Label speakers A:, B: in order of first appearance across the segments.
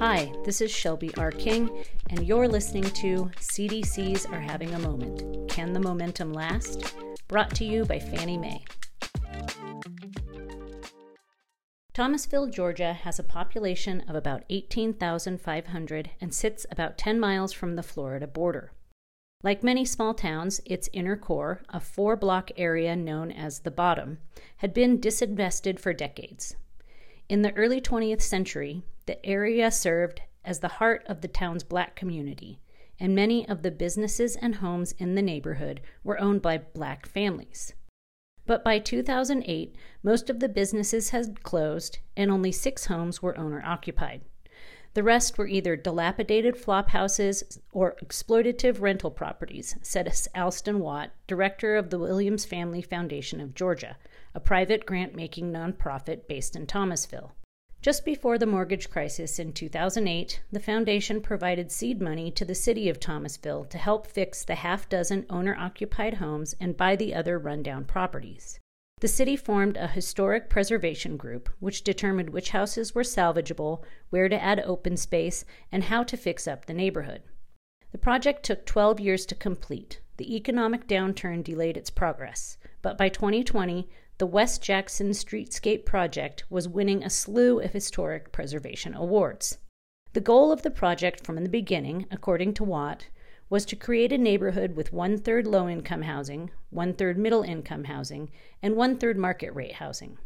A: Hi, this is Shelby R. King, and you're listening to CDCs Are Having a Moment. Can the Momentum Last? Brought to you by Fannie Mae. Thomasville, Georgia has a population of about 18,500 and sits about 10 miles from the Florida border. Like many small towns, its inner core, a four block area known as the Bottom, had been disinvested for decades. In the early 20th century, the area served as the heart of the town's black community, and many of the businesses and homes in the neighborhood were owned by black families. But by 2008, most of the businesses had closed, and only six homes were owner occupied. The rest were either dilapidated flop houses or exploitative rental properties, said Alston Watt, director of the Williams Family Foundation of Georgia, a private grant making nonprofit based in Thomasville. Just before the mortgage crisis in 2008, the foundation provided seed money to the city of Thomasville to help fix the half dozen owner occupied homes and buy the other rundown properties. The city formed a historic preservation group, which determined which houses were salvageable, where to add open space, and how to fix up the neighborhood. The project took 12 years to complete. The economic downturn delayed its progress, but by 2020, the West Jackson Streetscape Project was winning a slew of historic preservation awards. The goal of the project from the beginning, according to Watt, was to create a neighborhood with one third low income housing, one third middle income housing, and one third market rate housing.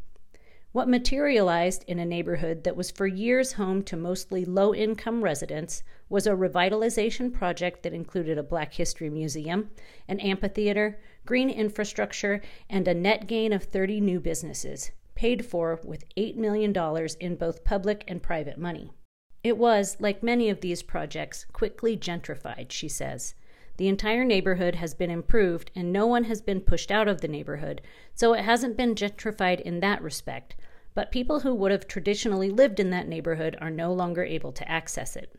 A: What materialized in a neighborhood that was for years home to mostly low income residents was a revitalization project that included a Black History Museum, an amphitheater, green infrastructure, and a net gain of 30 new businesses, paid for with $8 million in both public and private money. It was, like many of these projects, quickly gentrified, she says. The entire neighborhood has been improved and no one has been pushed out of the neighborhood, so it hasn't been gentrified in that respect. But people who would have traditionally lived in that neighborhood are no longer able to access it.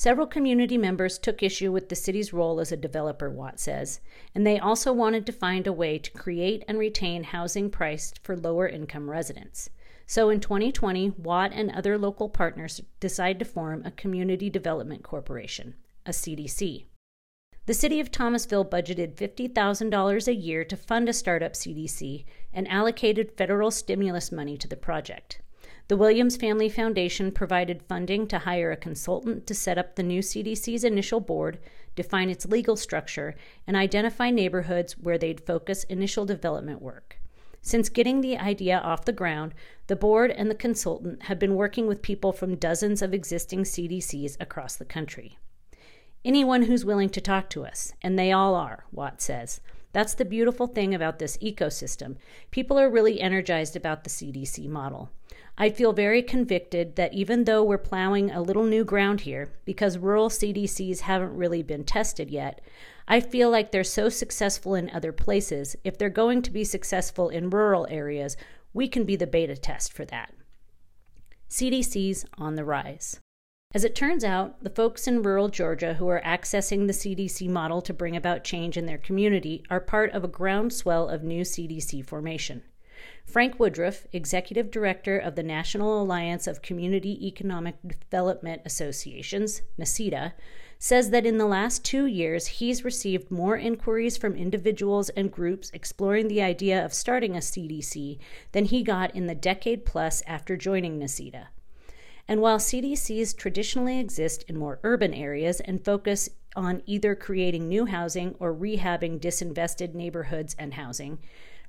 A: Several community members took issue with the city's role as a developer, Watt says, and they also wanted to find a way to create and retain housing priced for lower income residents. So in 2020, Watt and other local partners decided to form a Community Development Corporation, a CDC. The city of Thomasville budgeted $50,000 a year to fund a startup CDC and allocated federal stimulus money to the project. The Williams Family Foundation provided funding to hire a consultant to set up the new CDC's initial board, define its legal structure, and identify neighborhoods where they'd focus initial development work. Since getting the idea off the ground, the board and the consultant have been working with people from dozens of existing CDCs across the country. Anyone who's willing to talk to us, and they all are, Watt says. That's the beautiful thing about this ecosystem. People are really energized about the CDC model. I feel very convicted that even though we're plowing a little new ground here, because rural CDCs haven't really been tested yet, I feel like they're so successful in other places. If they're going to be successful in rural areas, we can be the beta test for that. CDC's on the rise. As it turns out, the folks in rural Georgia who are accessing the CDC model to bring about change in their community are part of a groundswell of new CDC formation. Frank Woodruff, Executive Director of the National Alliance of Community Economic Development Associations, NACEDA, says that in the last two years, he's received more inquiries from individuals and groups exploring the idea of starting a CDC than he got in the decade plus after joining NACEDA. And while CDCs traditionally exist in more urban areas and focus on either creating new housing or rehabbing disinvested neighborhoods and housing,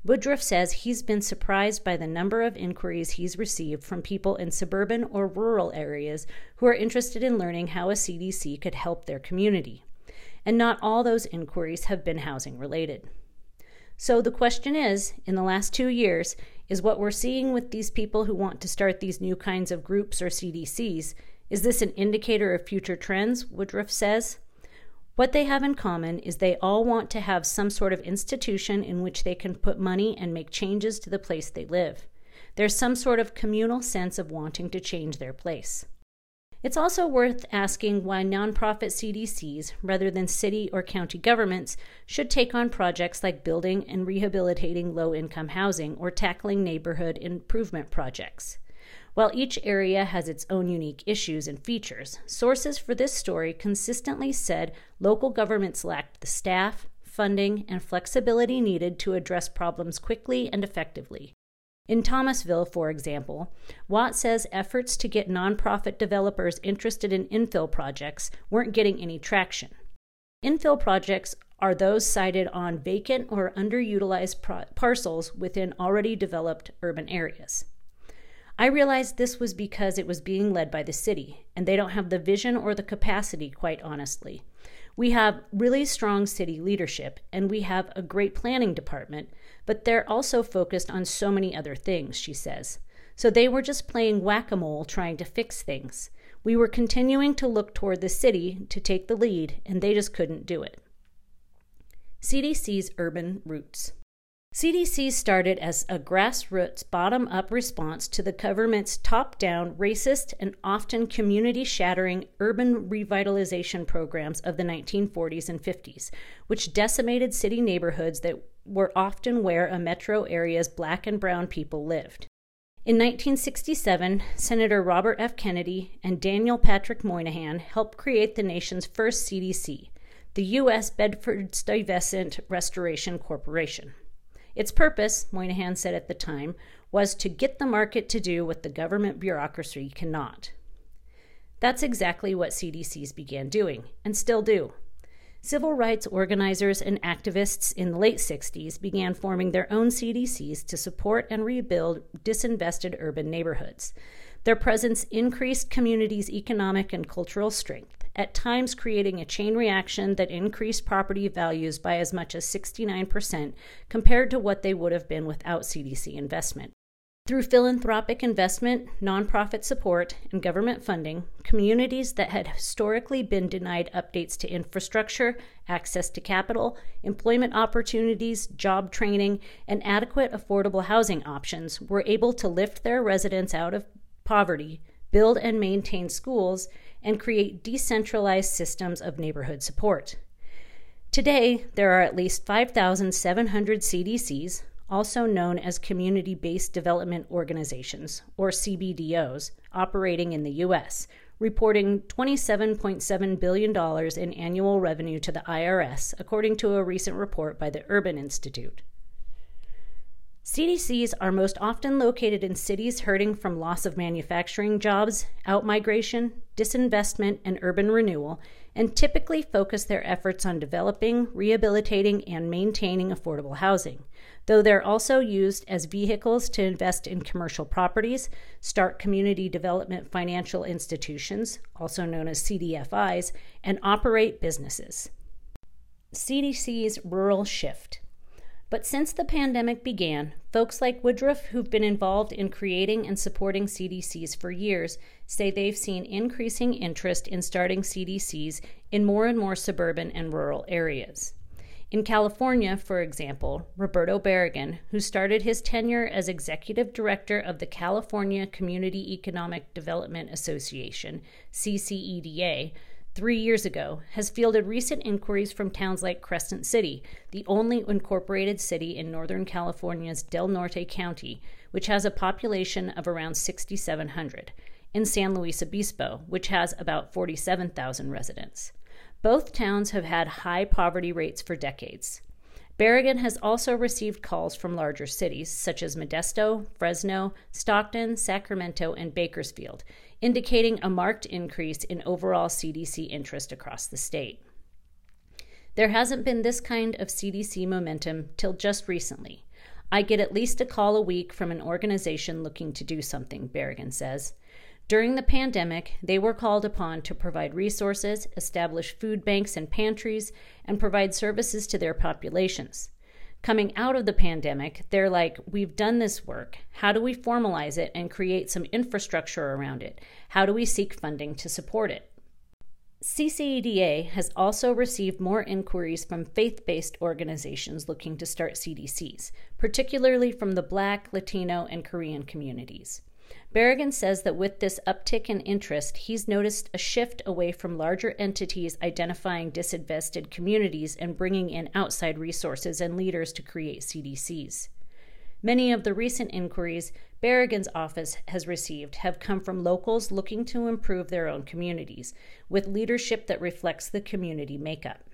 A: Woodruff says he's been surprised by the number of inquiries he's received from people in suburban or rural areas who are interested in learning how a CDC could help their community. And not all those inquiries have been housing related. So the question is in the last two years, is what we're seeing with these people who want to start these new kinds of groups or CDCs, is this an indicator of future trends? Woodruff says. What they have in common is they all want to have some sort of institution in which they can put money and make changes to the place they live. There's some sort of communal sense of wanting to change their place. It's also worth asking why nonprofit CDCs, rather than city or county governments, should take on projects like building and rehabilitating low income housing or tackling neighborhood improvement projects. While each area has its own unique issues and features, sources for this story consistently said local governments lacked the staff, funding, and flexibility needed to address problems quickly and effectively. In Thomasville, for example, Watt says efforts to get nonprofit developers interested in infill projects weren't getting any traction. Infill projects are those sited on vacant or underutilized pro- parcels within already developed urban areas. I realized this was because it was being led by the city, and they don't have the vision or the capacity, quite honestly. We have really strong city leadership, and we have a great planning department, but they're also focused on so many other things, she says. So they were just playing whack a mole trying to fix things. We were continuing to look toward the city to take the lead, and they just couldn't do it. CDC's urban roots. CDC started as a grassroots, bottom up response to the government's top down, racist, and often community shattering urban revitalization programs of the 1940s and 50s, which decimated city neighborhoods that were often where a metro area's black and brown people lived. In 1967, Senator Robert F. Kennedy and Daniel Patrick Moynihan helped create the nation's first CDC, the U.S. Bedford Stuyvesant Restoration Corporation. Its purpose, Moynihan said at the time, was to get the market to do what the government bureaucracy cannot. That's exactly what CDCs began doing, and still do. Civil rights organizers and activists in the late 60s began forming their own CDCs to support and rebuild disinvested urban neighborhoods. Their presence increased communities' economic and cultural strength at times creating a chain reaction that increased property values by as much as 69% compared to what they would have been without CDC investment. Through philanthropic investment, nonprofit support, and government funding, communities that had historically been denied updates to infrastructure, access to capital, employment opportunities, job training, and adequate affordable housing options were able to lift their residents out of poverty, build and maintain schools, and create decentralized systems of neighborhood support. Today, there are at least 5,700 CDCs, also known as Community Based Development Organizations, or CBDOs, operating in the U.S., reporting $27.7 billion in annual revenue to the IRS, according to a recent report by the Urban Institute. CDCs are most often located in cities hurting from loss of manufacturing jobs, outmigration, disinvestment, and urban renewal, and typically focus their efforts on developing, rehabilitating, and maintaining affordable housing, though they're also used as vehicles to invest in commercial properties, start community development financial institutions, also known as CDFIs, and operate businesses. CDC's Rural Shift. But since the pandemic began, folks like Woodruff, who've been involved in creating and supporting CDCs for years, say they've seen increasing interest in starting CDCs in more and more suburban and rural areas. In California, for example, Roberto Barragan, who started his tenure as executive director of the California Community Economic Development Association, CCEDA, three years ago, has fielded recent inquiries from towns like Crescent City, the only incorporated city in Northern California's Del Norte County, which has a population of around 6,700, and San Luis Obispo, which has about 47,000 residents. Both towns have had high poverty rates for decades. Barragan has also received calls from larger cities such as Modesto, Fresno, Stockton, Sacramento, and Bakersfield, indicating a marked increase in overall CDC interest across the state. There hasn't been this kind of CDC momentum till just recently. I get at least a call a week from an organization looking to do something, Barragan says. During the pandemic, they were called upon to provide resources, establish food banks and pantries, and provide services to their populations coming out of the pandemic, they're like, we've done this work. How do we formalize it and create some infrastructure around it? How do we seek funding to support it? CCEDA has also received more inquiries from faith based organizations looking to start CDCs, particularly from the Black, Latino, and Korean communities. Barragan says that with this uptick in interest, he's noticed a shift away from larger entities identifying disinvested communities and bringing in outside resources and leaders to create CDCs. Many of the recent inquiries Barragan's office has received have come from locals looking to improve their own communities, with leadership that reflects the community makeup.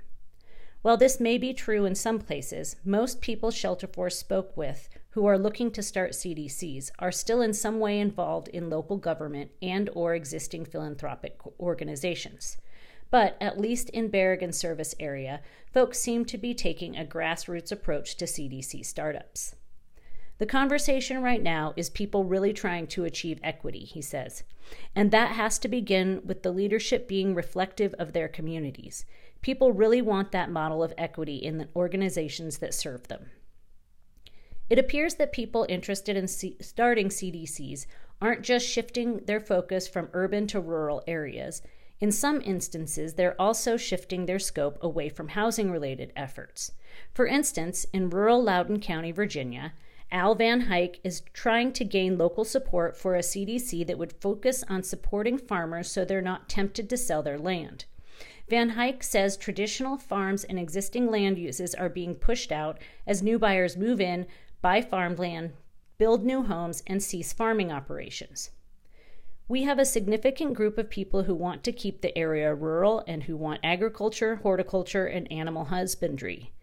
A: While this may be true in some places, most people Shelterforce spoke with who are looking to start CDCs are still in some way involved in local government and or existing philanthropic organizations. But at least in Barragan service area, folks seem to be taking a grassroots approach to CDC startups. The conversation right now is people really trying to achieve equity, he says. And that has to begin with the leadership being reflective of their communities. People really want that model of equity in the organizations that serve them. It appears that people interested in C- starting CDCs aren't just shifting their focus from urban to rural areas. In some instances, they're also shifting their scope away from housing related efforts. For instance, in rural Loudoun County, Virginia, Al Van Huyck is trying to gain local support for a CDC that would focus on supporting farmers so they're not tempted to sell their land. Van Huyck says traditional farms and existing land uses are being pushed out as new buyers move in, buy farmland, build new homes, and cease farming operations. We have a significant group of people who want to keep the area rural and who want agriculture, horticulture, and animal husbandry.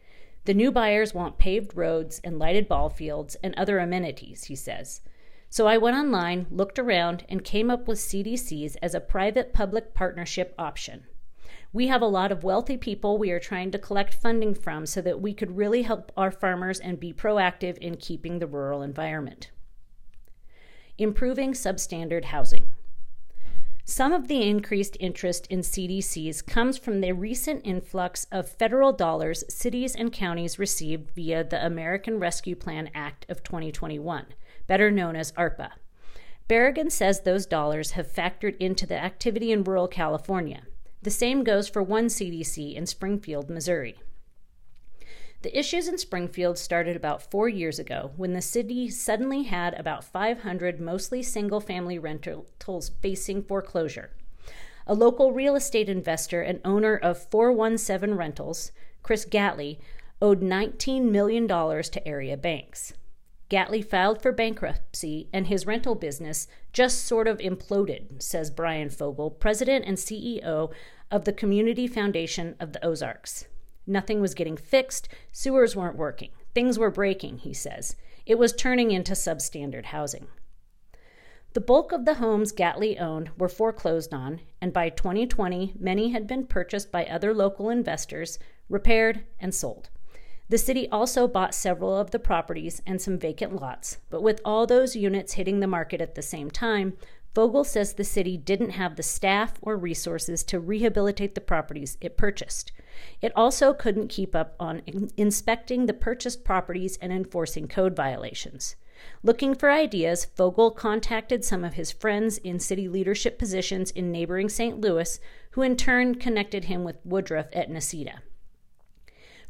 A: The new buyers want paved roads and lighted ball fields and other amenities, he says. So I went online, looked around, and came up with CDCs as a private public partnership option. We have a lot of wealthy people we are trying to collect funding from so that we could really help our farmers and be proactive in keeping the rural environment. Improving substandard housing. Some of the increased interest in CDCs comes from the recent influx of federal dollars cities and counties received via the American Rescue Plan Act of 2021, better known as ARPA. Barragan says those dollars have factored into the activity in rural California. The same goes for one CDC in Springfield, Missouri. The issues in Springfield started about four years ago when the city suddenly had about 500 mostly single family rentals facing foreclosure. A local real estate investor and owner of 417 Rentals, Chris Gatley, owed $19 million to area banks. Gatley filed for bankruptcy and his rental business just sort of imploded, says Brian Fogel, president and CEO of the Community Foundation of the Ozarks. Nothing was getting fixed, sewers weren't working, things were breaking, he says. It was turning into substandard housing. The bulk of the homes Gatley owned were foreclosed on, and by 2020, many had been purchased by other local investors, repaired, and sold. The city also bought several of the properties and some vacant lots, but with all those units hitting the market at the same time, Fogel says the city didn't have the staff or resources to rehabilitate the properties it purchased. It also couldn't keep up on in- inspecting the purchased properties and enforcing code violations. Looking for ideas, Fogel contacted some of his friends in city leadership positions in neighboring St. Louis, who in turn connected him with Woodruff at NACEDA.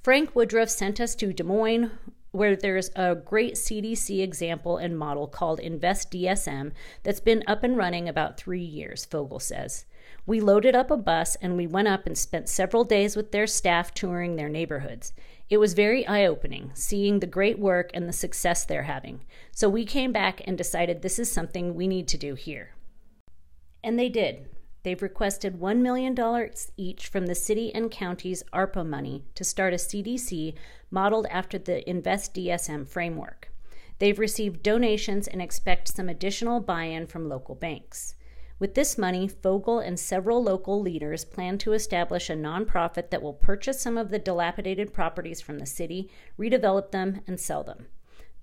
A: Frank Woodruff sent us to Des Moines, where there's a great CDC example and model called Invest DSM that's been up and running about three years, Fogel says. We loaded up a bus and we went up and spent several days with their staff touring their neighborhoods. It was very eye opening, seeing the great work and the success they're having. So we came back and decided this is something we need to do here. And they did. They've requested $1 million each from the city and county's ARPA money to start a CDC modeled after the Invest DSM framework. They've received donations and expect some additional buy in from local banks. With this money, Fogel and several local leaders plan to establish a nonprofit that will purchase some of the dilapidated properties from the city, redevelop them, and sell them.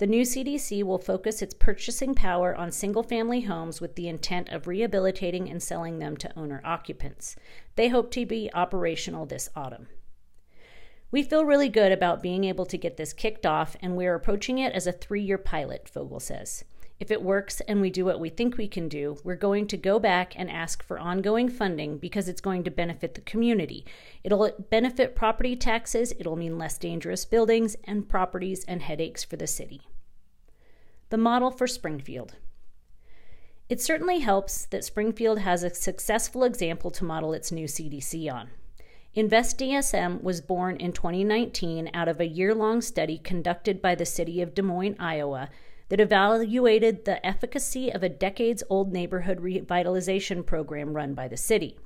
A: The new CDC will focus its purchasing power on single family homes with the intent of rehabilitating and selling them to owner occupants. They hope to be operational this autumn. We feel really good about being able to get this kicked off, and we're approaching it as a three year pilot, Fogel says. If it works and we do what we think we can do, we're going to go back and ask for ongoing funding because it's going to benefit the community. It'll benefit property taxes, it'll mean less dangerous buildings and properties and headaches for the city the model for Springfield. It certainly helps that Springfield has a successful example to model its new CDC on. InvestDSM was born in 2019 out of a year long study conducted by the city of Des Moines, Iowa, that evaluated the efficacy of a decades old neighborhood revitalization program run by the city.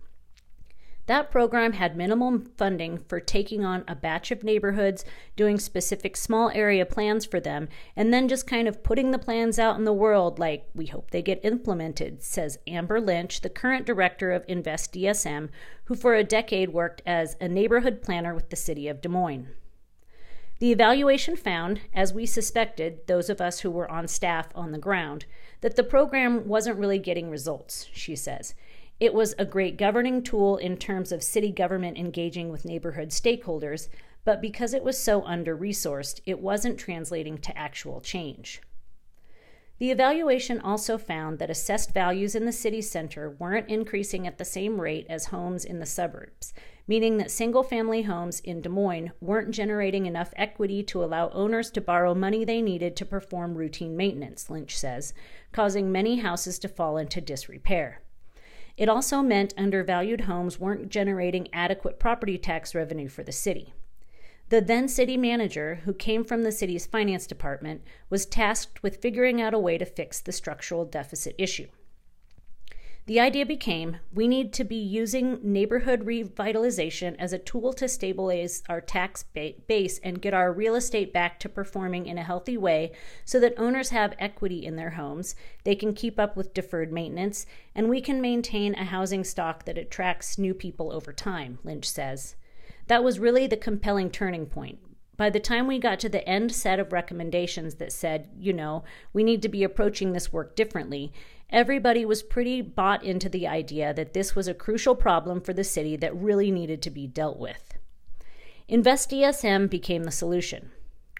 A: That program had minimum funding for taking on a batch of neighborhoods, doing specific small area plans for them, and then just kind of putting the plans out in the world like we hope they get implemented, says Amber Lynch, the current director of Invest DSM, who for a decade worked as a neighborhood planner with the city of Des Moines. The evaluation found, as we suspected, those of us who were on staff on the ground, that the program wasn't really getting results, she says. It was a great governing tool in terms of city government engaging with neighborhood stakeholders, but because it was so under resourced, it wasn't translating to actual change. The evaluation also found that assessed values in the city center weren't increasing at the same rate as homes in the suburbs, meaning that single family homes in Des Moines weren't generating enough equity to allow owners to borrow money they needed to perform routine maintenance, Lynch says, causing many houses to fall into disrepair. It also meant undervalued homes weren't generating adequate property tax revenue for the city. The then city manager, who came from the city's finance department, was tasked with figuring out a way to fix the structural deficit issue. The idea became we need to be using neighborhood revitalization as a tool to stabilize our tax base and get our real estate back to performing in a healthy way so that owners have equity in their homes, they can keep up with deferred maintenance, and we can maintain a housing stock that attracts new people over time, Lynch says. That was really the compelling turning point. By the time we got to the end set of recommendations that said, you know, we need to be approaching this work differently, everybody was pretty bought into the idea that this was a crucial problem for the city that really needed to be dealt with. InvestDSM became the solution.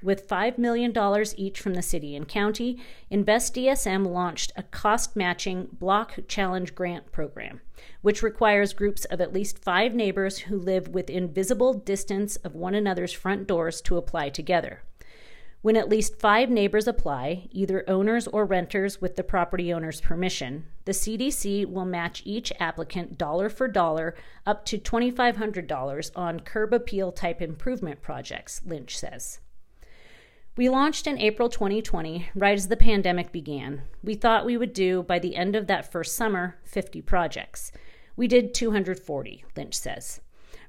A: With $5 million each from the city and county, InvestDSM launched a cost matching block challenge grant program, which requires groups of at least five neighbors who live within visible distance of one another's front doors to apply together. When at least five neighbors apply, either owners or renters with the property owner's permission, the CDC will match each applicant dollar for dollar up to $2,500 on curb appeal type improvement projects, Lynch says. We launched in April 2020, right as the pandemic began. We thought we would do, by the end of that first summer, 50 projects. We did 240, Lynch says.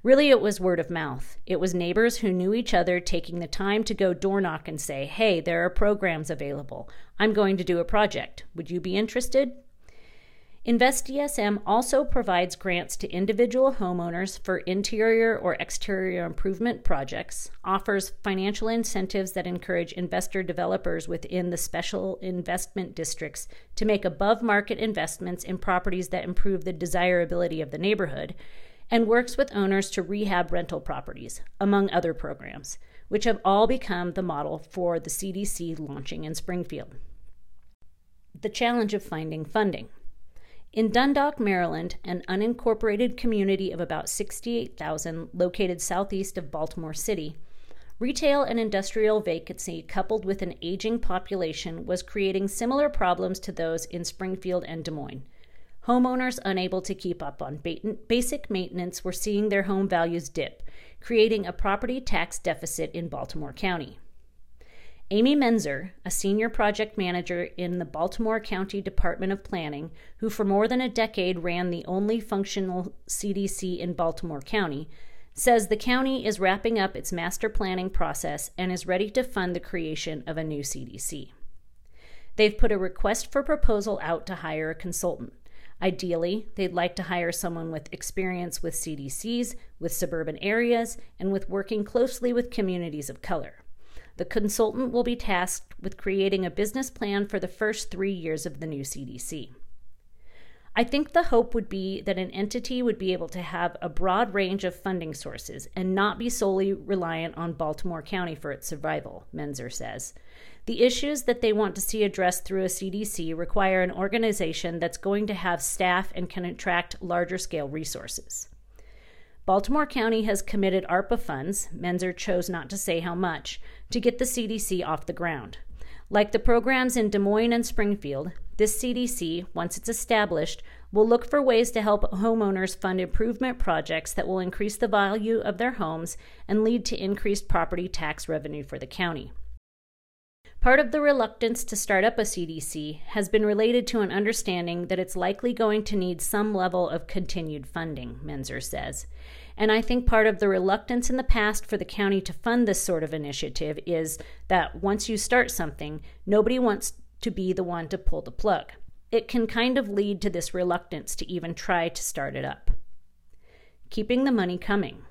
A: Really, it was word of mouth. It was neighbors who knew each other taking the time to go door knock and say, Hey, there are programs available. I'm going to do a project. Would you be interested? InvestDSM also provides grants to individual homeowners for interior or exterior improvement projects, offers financial incentives that encourage investor developers within the special investment districts to make above market investments in properties that improve the desirability of the neighborhood, and works with owners to rehab rental properties, among other programs, which have all become the model for the CDC launching in Springfield. The challenge of finding funding. In Dundalk, Maryland, an unincorporated community of about 68,000 located southeast of Baltimore City, retail and industrial vacancy coupled with an aging population was creating similar problems to those in Springfield and Des Moines Homeowners unable to keep up on basic maintenance were seeing their home values dip, creating a property tax deficit in Baltimore County. Amy Menzer, a senior project manager in the Baltimore County Department of Planning, who for more than a decade ran the only functional CDC in Baltimore County, says the county is wrapping up its master planning process and is ready to fund the creation of a new CDC. They've put a request for proposal out to hire a consultant. Ideally, they'd like to hire someone with experience with CDCs, with suburban areas, and with working closely with communities of color. The consultant will be tasked with creating a business plan for the first three years of the new CDC. I think the hope would be that an entity would be able to have a broad range of funding sources and not be solely reliant on Baltimore County for its survival, Menzer says. The issues that they want to see addressed through a CDC require an organization that's going to have staff and can attract larger scale resources. Baltimore County has committed ARPA funds, Menzer chose not to say how much, to get the CDC off the ground. Like the programs in Des Moines and Springfield, this CDC, once it's established, will look for ways to help homeowners fund improvement projects that will increase the value of their homes and lead to increased property tax revenue for the county. Part of the reluctance to start up a CDC has been related to an understanding that it's likely going to need some level of continued funding, Menzer says. And I think part of the reluctance in the past for the county to fund this sort of initiative is that once you start something, nobody wants to be the one to pull the plug. It can kind of lead to this reluctance to even try to start it up. Keeping the money coming.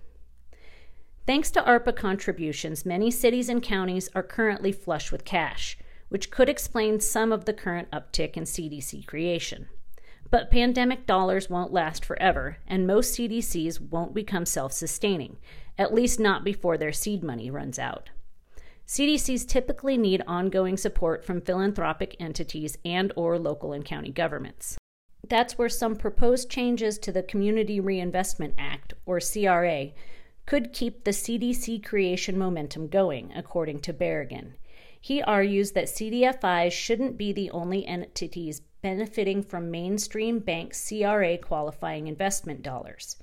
A: Thanks to ARPA contributions, many cities and counties are currently flush with cash, which could explain some of the current uptick in CDC creation. But pandemic dollars won't last forever, and most CDCs won't become self sustaining, at least not before their seed money runs out. CDCs typically need ongoing support from philanthropic entities and or local and county governments. That's where some proposed changes to the Community Reinvestment Act or CRA could keep the CDC creation momentum going, according to Barragan. He argues that CDFIs shouldn't be the only entities benefiting from mainstream bank CRA qualifying investment dollars.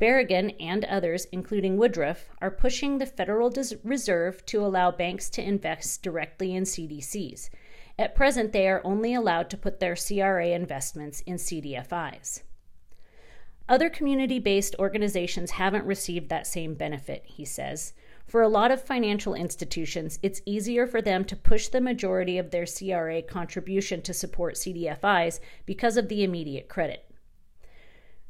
A: Barragan and others, including Woodruff, are pushing the Federal Reserve to allow banks to invest directly in CDCs. At present, they are only allowed to put their CRA investments in CDFIs. Other community based organizations haven't received that same benefit, he says. For a lot of financial institutions, it's easier for them to push the majority of their CRA contribution to support CDFIs because of the immediate credit.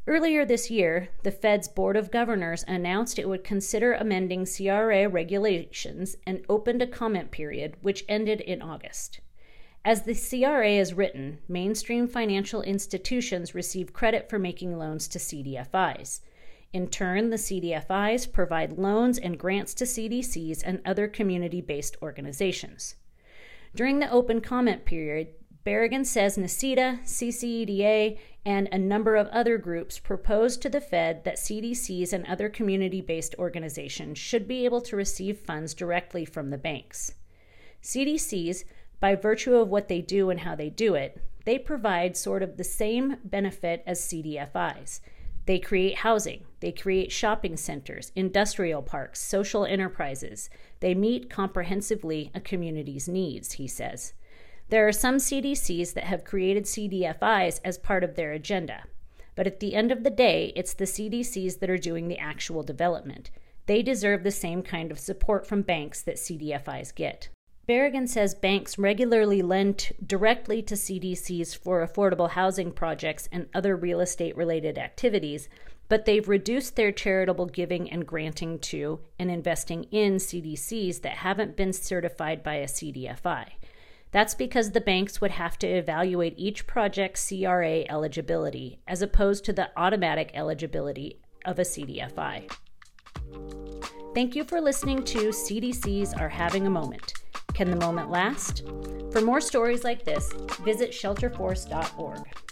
A: Earlier this year, the Fed's Board of Governors announced it would consider amending CRA regulations and opened a comment period, which ended in August. As the CRA is written, mainstream financial institutions receive credit for making loans to CDFIs. In turn, the CDFIs provide loans and grants to CDCs and other community based organizations. During the open comment period, Barragan says NACEDA, CCEDA, and a number of other groups proposed to the Fed that CDCs and other community based organizations should be able to receive funds directly from the banks. CDCs by virtue of what they do and how they do it, they provide sort of the same benefit as CDFIs. They create housing, they create shopping centers, industrial parks, social enterprises. They meet comprehensively a community's needs, he says. There are some CDCs that have created CDFIs as part of their agenda. But at the end of the day, it's the CDCs that are doing the actual development. They deserve the same kind of support from banks that CDFIs get. Barragan says banks regularly lend directly to CDCs for affordable housing projects and other real estate related activities, but they've reduced their charitable giving and granting to and investing in CDCs that haven't been certified by a CDFI. That's because the banks would have to evaluate each project's CRA eligibility as opposed to the automatic eligibility of a CDFI. Thank you for listening to CDCs Are Having a Moment. Can the moment last? For more stories like this, visit shelterforce.org.